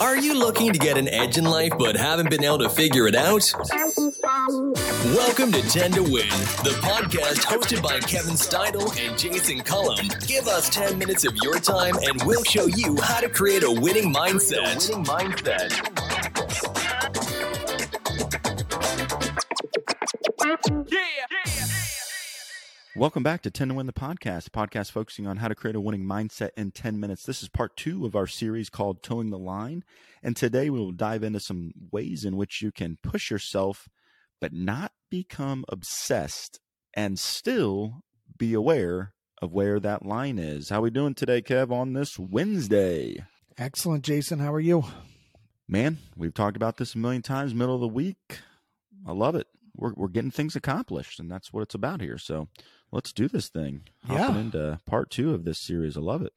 Are you looking to get an edge in life but haven't been able to figure it out? Welcome to 10 to Win, the podcast hosted by Kevin Steidel and Jason Cullum. Give us 10 minutes of your time and we'll show you how to create a winning mindset. Winning mindset. Welcome back to 10 to Win the podcast, a podcast focusing on how to create a winning mindset in 10 minutes. This is part two of our series called Toeing the Line. And today we will dive into some ways in which you can push yourself, but not become obsessed and still be aware of where that line is. How are we doing today, Kev, on this Wednesday? Excellent, Jason. How are you? Man, we've talked about this a million times, middle of the week. I love it. We're, we're getting things accomplished, and that's what it's about here. So let's do this thing. Hopping Yeah. into part two of this series. I love it.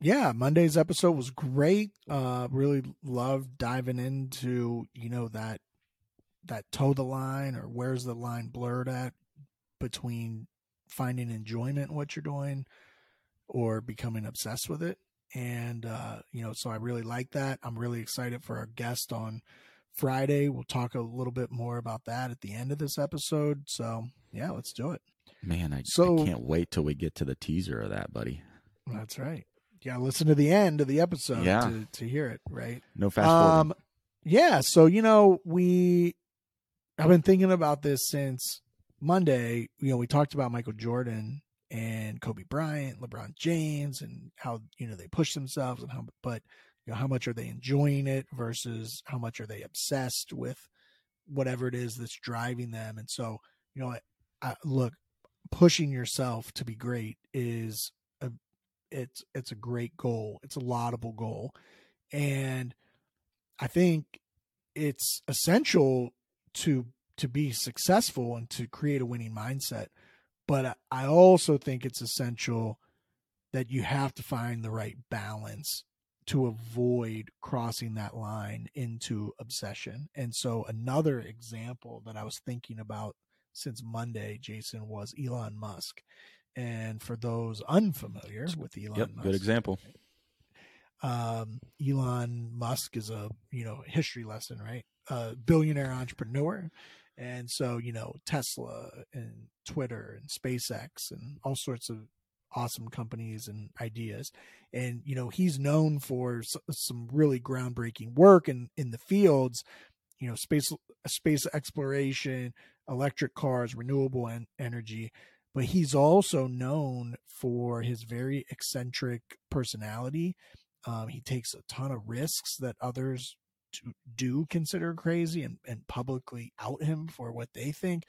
Yeah, Monday's episode was great. Uh really loved diving into, you know, that that toe the line or where's the line blurred at between finding enjoyment in what you're doing or becoming obsessed with it. And uh, you know, so I really like that. I'm really excited for our guest on Friday. We'll talk a little bit more about that at the end of this episode. So yeah, let's do it. Man, I, So- I can't wait till we get to the teaser of that, buddy. That's right. Yeah, listen to the end of the episode Yeah. to, to hear it, right? No fast forward. Um, yeah. So you know, we I've been thinking about this since Monday. You know, we talked about Michael Jordan and Kobe Bryant, LeBron James, and how you know they push themselves and how, but you know, how much are they enjoying it versus how much are they obsessed with whatever it is that's driving them. And so, you know, I, I, look, pushing yourself to be great is a it's it's a great goal. It's a laudable goal, and I think it's essential to to be successful and to create a winning mindset. But I also think it's essential that you have to find the right balance to avoid crossing that line into obsession. And so another example that I was thinking about since Monday, Jason, was Elon Musk. And for those unfamiliar with Elon yep, Musk, good example. um, Elon Musk is a you know history lesson, right? A billionaire entrepreneur, and so you know Tesla and Twitter and SpaceX and all sorts of awesome companies and ideas, and you know he's known for s- some really groundbreaking work in in the fields, you know space space exploration, electric cars, renewable en- energy. But he's also known for his very eccentric personality um, he takes a ton of risks that others do, consider crazy and, and publicly out him for what they think.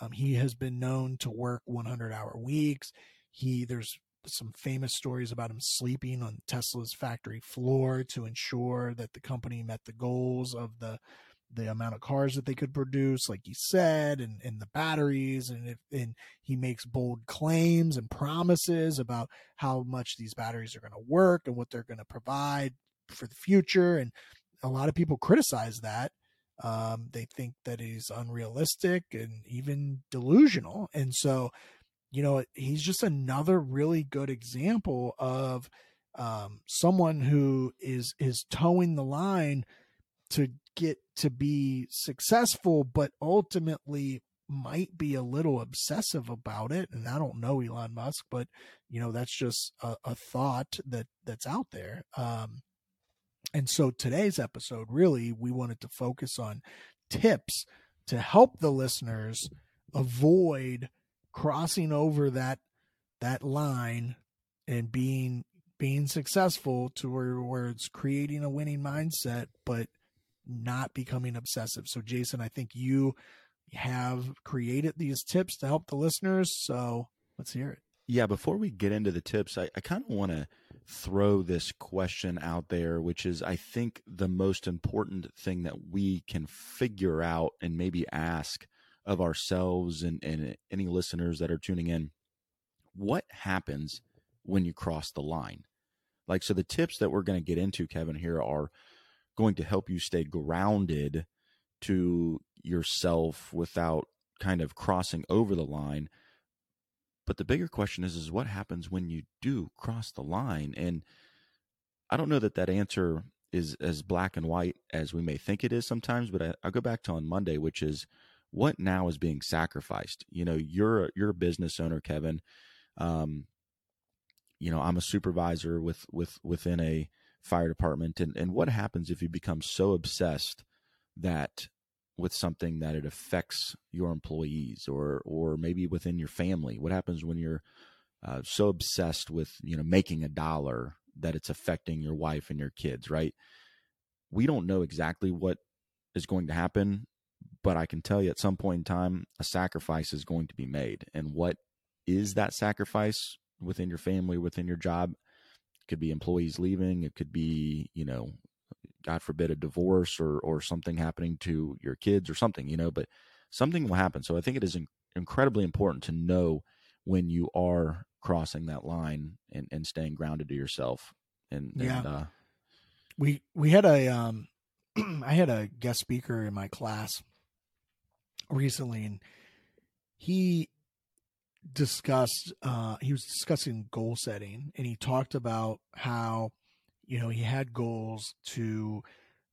Um, he has been known to work 100 hour weeks. He there's some famous stories about him sleeping on Tesla's factory floor to ensure that the company met the goals of the the amount of cars that they could produce, like he said, and, and the batteries, and if, and he makes bold claims and promises about how much these batteries are going to work and what they're going to provide for the future. And a lot of people criticize that. Um, they think that he's unrealistic and even delusional. And so, you know, he's just another really good example of um, someone who is is toeing the line to get to be successful, but ultimately might be a little obsessive about it. And I don't know Elon Musk, but you know that's just a, a thought that that's out there. Um, and so today's episode, really, we wanted to focus on tips to help the listeners avoid crossing over that that line and being being successful to where, where it's creating a winning mindset, but not becoming obsessive. So, Jason, I think you have created these tips to help the listeners. So, let's hear it. Yeah, before we get into the tips, I, I kind of want to throw this question out there, which is, I think, the most important thing that we can figure out and maybe ask of ourselves and, and any listeners that are tuning in. What happens when you cross the line? Like, so the tips that we're going to get into, Kevin, here are going to help you stay grounded to yourself without kind of crossing over the line. But the bigger question is, is what happens when you do cross the line? And I don't know that that answer is as black and white as we may think it is sometimes. But I, I'll go back to on Monday, which is what now is being sacrificed. You know, you're you're a business owner, Kevin. Um, you know, I'm a supervisor with with within a fire department, and and what happens if you become so obsessed that with something that it affects your employees or or maybe within your family? What happens when you're uh, so obsessed with you know making a dollar that it's affecting your wife and your kids? Right? We don't know exactly what is going to happen, but I can tell you at some point in time, a sacrifice is going to be made, and what is that sacrifice within your family, within your job? It could be employees leaving. It could be, you know, God forbid, a divorce or or something happening to your kids or something, you know, but something will happen. So I think it is in- incredibly important to know when you are crossing that line and, and staying grounded to yourself. And, Yeah. and uh, we we had a um I had a guest speaker in my class recently and he discussed uh he was discussing goal setting and he talked about how you know he had goals to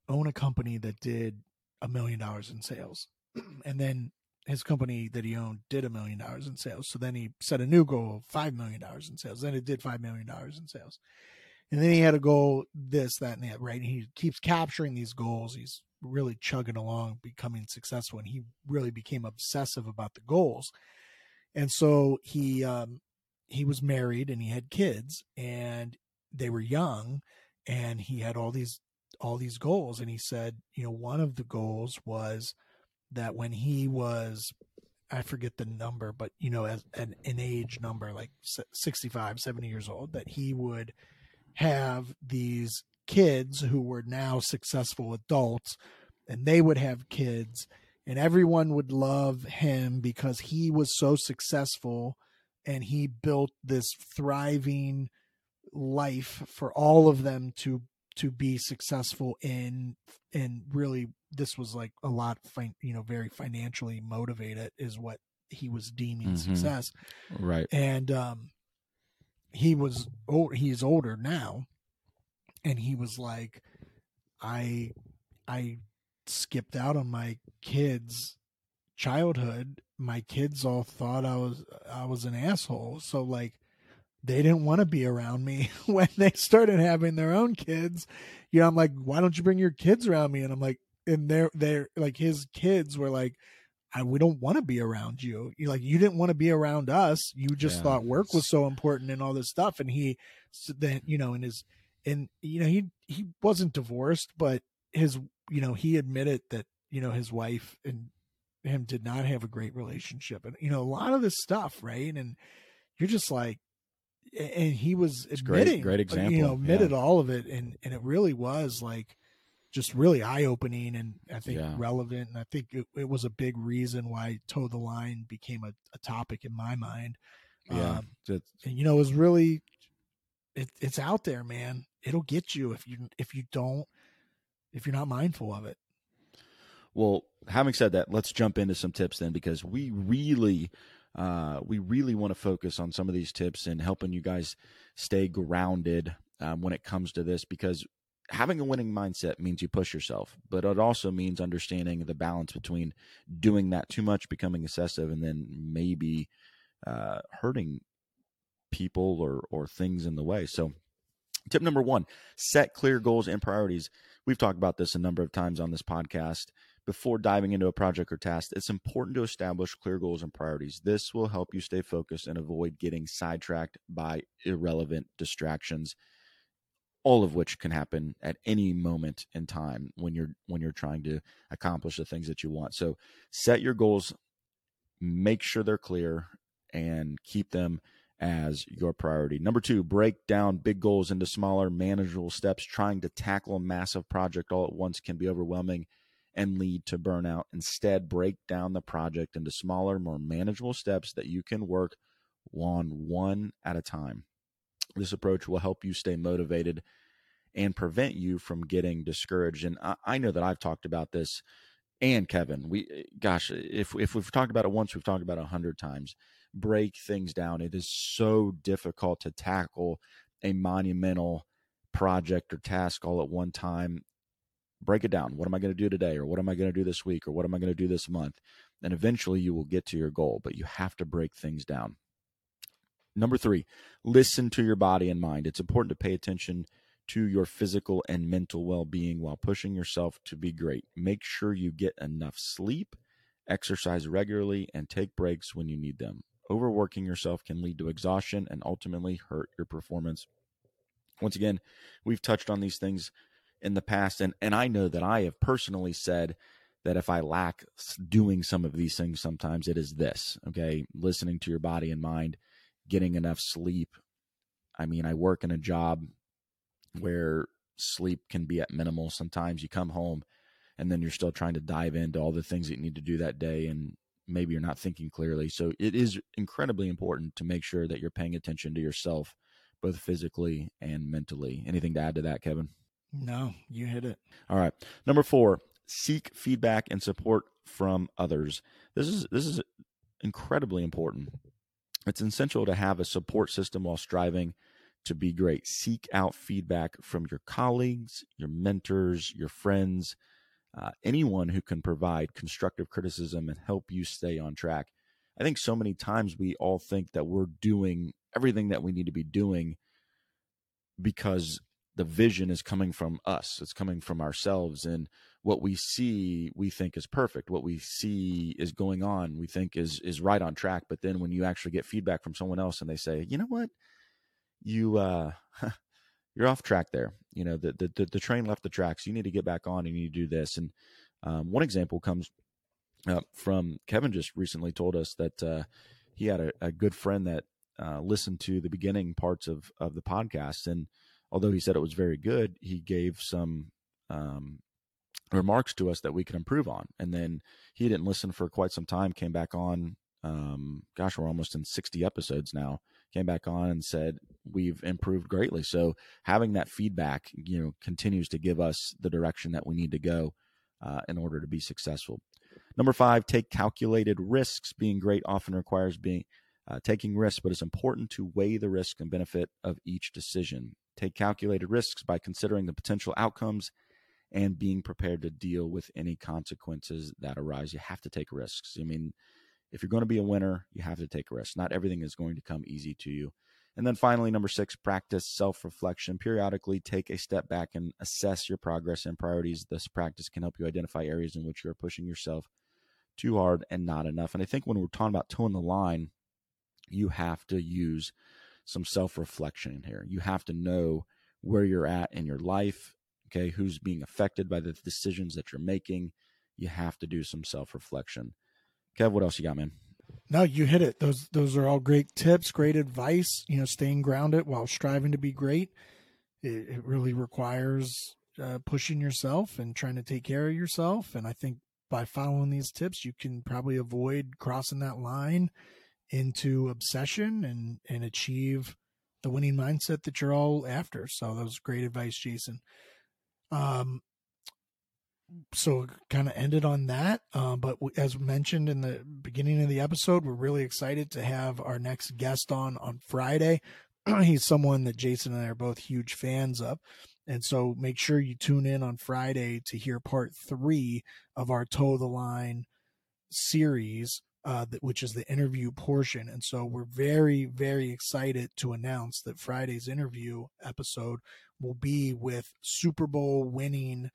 own a company that did a million dollars in sales. And then his company that he owned did a million dollars in sales. So then he set a new goal of five million dollars in sales. Then it did five million dollars in sales. And then he had a goal this that and that right? And he keeps capturing these goals. He's really chugging along becoming successful and he really became obsessive about the goals and so he um he was married and he had kids and they were young and he had all these all these goals. And he said you know one of the goals was that when he was i forget the number but you know as an, an age number like se- 65 70 years old that he would have these kids who were now successful adults and they would have kids and everyone would love him because he was so successful and he built this thriving life for all of them to to be successful in and really this was like a lot fin- you know very financially motivated is what he was deeming Mhm. success right. and um he was old he's older now and he was like i i skipped out on my kids childhood my kids all thought i was i was an asshole so like they didn't want to be around me when they started having their own kids you know i'm like why don't you bring your kids around me and i'm like and they're they're like his kids were like I, we don't want to be around you. You like you didn't want to be around us. You just Yeah. thought work was so important and all this stuff. And he then you know in his and you know he he wasn't divorced, but his you know he admitted that you know his wife and him did not have a great relationship, and you know a lot of this stuff, right? And you're just like, and he was It's great- admitting, great You example, know, admitted yeah. all of it, and and it really was like just really eye opening and I think Yeah. relevant. And I think it, it was a big reason why Toe the Line became a, a topic in my mind. Yeah. Um, and you know, it was really, it, it's out there, man. It'll get you if you, if you don't, if you're not mindful of it. Well, having said that, let's jump into some tips then because we really uh, we really want to focus on some of these tips and helping you guys stay grounded um, when it comes to this because having a winning mindset means you push yourself, but it also means understanding the balance between doing that too much, becoming excessive, and then maybe uh, hurting people or or things in the way. So, tip number one: set clear goals and priorities. We've talked about this a number of times on this podcast. Before diving into a project or task, it's important to establish clear goals and priorities. This will help you stay focused and avoid getting sidetracked by irrelevant distractions all of which can happen at any moment in time when you're when you're trying to accomplish the things that you want. So set your goals, make sure they're clear and keep them as your priority. Number 2, break down big goals into smaller manageable steps. Trying to tackle a massive project all at once can be overwhelming and lead to burnout. Instead, break down the project into smaller, more manageable steps that you can work on one at a time. This approach will help you stay motivated and prevent you from getting discouraged. And I, I know that I've talked about this, and Kevin, we, eh, gosh, if if we've talked about it once, we've talked about it a hundred times. Break things down. It is so difficult to tackle a monumental project or task all at one time. Break it down. What am I going to do today? Or what am I going to do this week? Or what am I going to do this month? And eventually you will get to your goal, but you have to break things down. Number three, listen to your body and mind. It's important to pay attention to your physical and mental well being while pushing yourself to be great. Make sure you get enough sleep, exercise regularly, and take breaks when you need them. Overworking yourself can lead to exhaustion and ultimately hurt your performance. Once again, we've touched on these things in the past, and, and I know that I have personally said that if I lack doing some of these things, sometimes it is this, okay? Listening to your body and mind, getting enough sleep. I mean, I work in a job where sleep can be at minimal. Sometimes you come home and then you're still trying to dive into all the things that you need to do that day and maybe you're not thinking clearly. So it is incredibly important to make sure that you're paying attention to yourself both physically and mentally. Anything to add to that, Kevin? No, you hit it. All right. Number 4, seek feedback and support from others. This is this is incredibly important. It's essential to have a support system while striving to be great. Seek out feedback from your colleagues, your mentors, your friends, uh, anyone who can provide constructive criticism and help you stay on track. I think so many times we all think that we're doing everything that we need to be doing because the vision is coming from us, it's coming from ourselves. And what we see, we think is perfect. What we see is going on, we think is is right on track. But then when you actually get feedback from someone else and they say, you know what, you uh you're off track there. You know, the, the the train left the tracks. You need to get back on and you need to do this. And um, one example comes from Kevin. Just recently told us that uh, he had a, a, good friend that uh, listened to the beginning parts of of the podcast, and although he said it was very good, he gave some um, remarks to us that we could improve on. And then he didn't listen for quite some time. Came back on. Um, gosh, we're almost in sixty episodes now came back on and said we've improved greatly. So having that feedback, you know, continues to give us the direction that we need to go uh, in order to be successful. Number five, take calculated risks. Being great often requires being uh, taking risks, but it's important to weigh the risk and benefit of each decision. Take calculated risks by considering the potential outcomes and being prepared to deal with any consequences that arise. You have to take risks. I mean, if you're going to be a winner, you have to take a risk. Not everything is going to come easy to you. And then finally, number six, practice self reflection. Periodically take a step back and assess your progress and priorities. This practice can help you identify areas in which you're pushing yourself too hard and not enough. And I think when we're talking about toeing the line, you have to use some self reflection in here. You have to know where you're at in your life, okay, who's being affected by the decisions that you're making. You have to do some self reflection. Kev, what else you got, man? No, you hit it. Those those are all great tips, great advice. You know, staying grounded while striving to be great. It, it really requires uh, pushing yourself and trying to take care of yourself. And I think by following these tips, you can probably avoid crossing that line into obsession and and achieve the winning mindset that you're all after. So that was great advice, Jason. Um, so kind of ended on that. Um, but as mentioned in the beginning of the episode, we're really excited to have our next guest on on Friday. He's someone that Jason and I are both huge fans of. And so make sure you tune in on Friday to hear part three of our Toe the Line series, uh, which is the interview portion. And so we're very, very excited to announce that Friday's interview episode will be with Super Bowl winning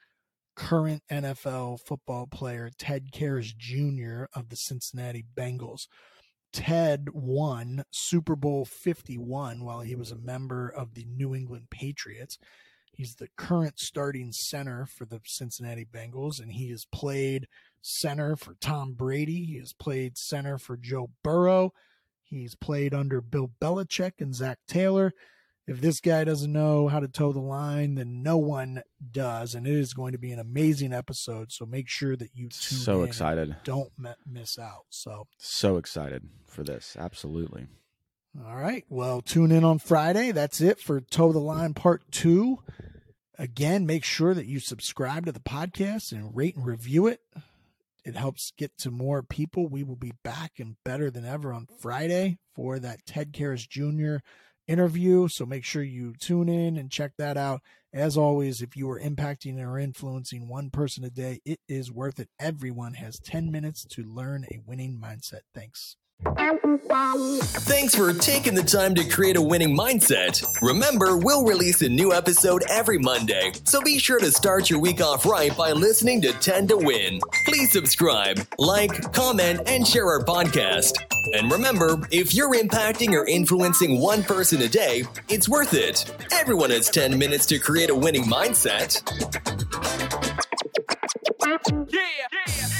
current NFL football player Ted Karras Jr. of the Cincinnati Bengals. Ted won Super Bowl 51 while he was a member of the New England Patriots. He's the current starting center for the Cincinnati Bengals, and he has played center for Tom Brady. He has played center for Joe Burrow. He's played under Bill Belichick and Zac Taylor if this guy doesn't know how to toe the line, then no one does. And it is going to be an amazing episode. So make sure that you tune so excited. Don't miss out. So so excited for this. Absolutely. All right. Well, tune in on Friday. That's it for Toe the Line Part Two. Again, make sure that you subscribe to the podcast and rate and review it. It helps get to more people. We will be back and better than ever on Friday for that Ted Karras Jr interview. So make sure you tune in and check that out. As always, if you are impacting or influencing one person a day, it is worth it. Everyone has 10 minutes to learn a winning mindset. Thanks. Thanks for taking the time to create a winning mindset. Remember, we'll release a new episode every Monday, so be sure to start your week off right by listening to 10 to Win. Please subscribe, like, comment, and share our podcast. And remember, if you're impacting or influencing one person a day, it's worth it. Everyone has 10 minutes to create a winning mindset. Yeah.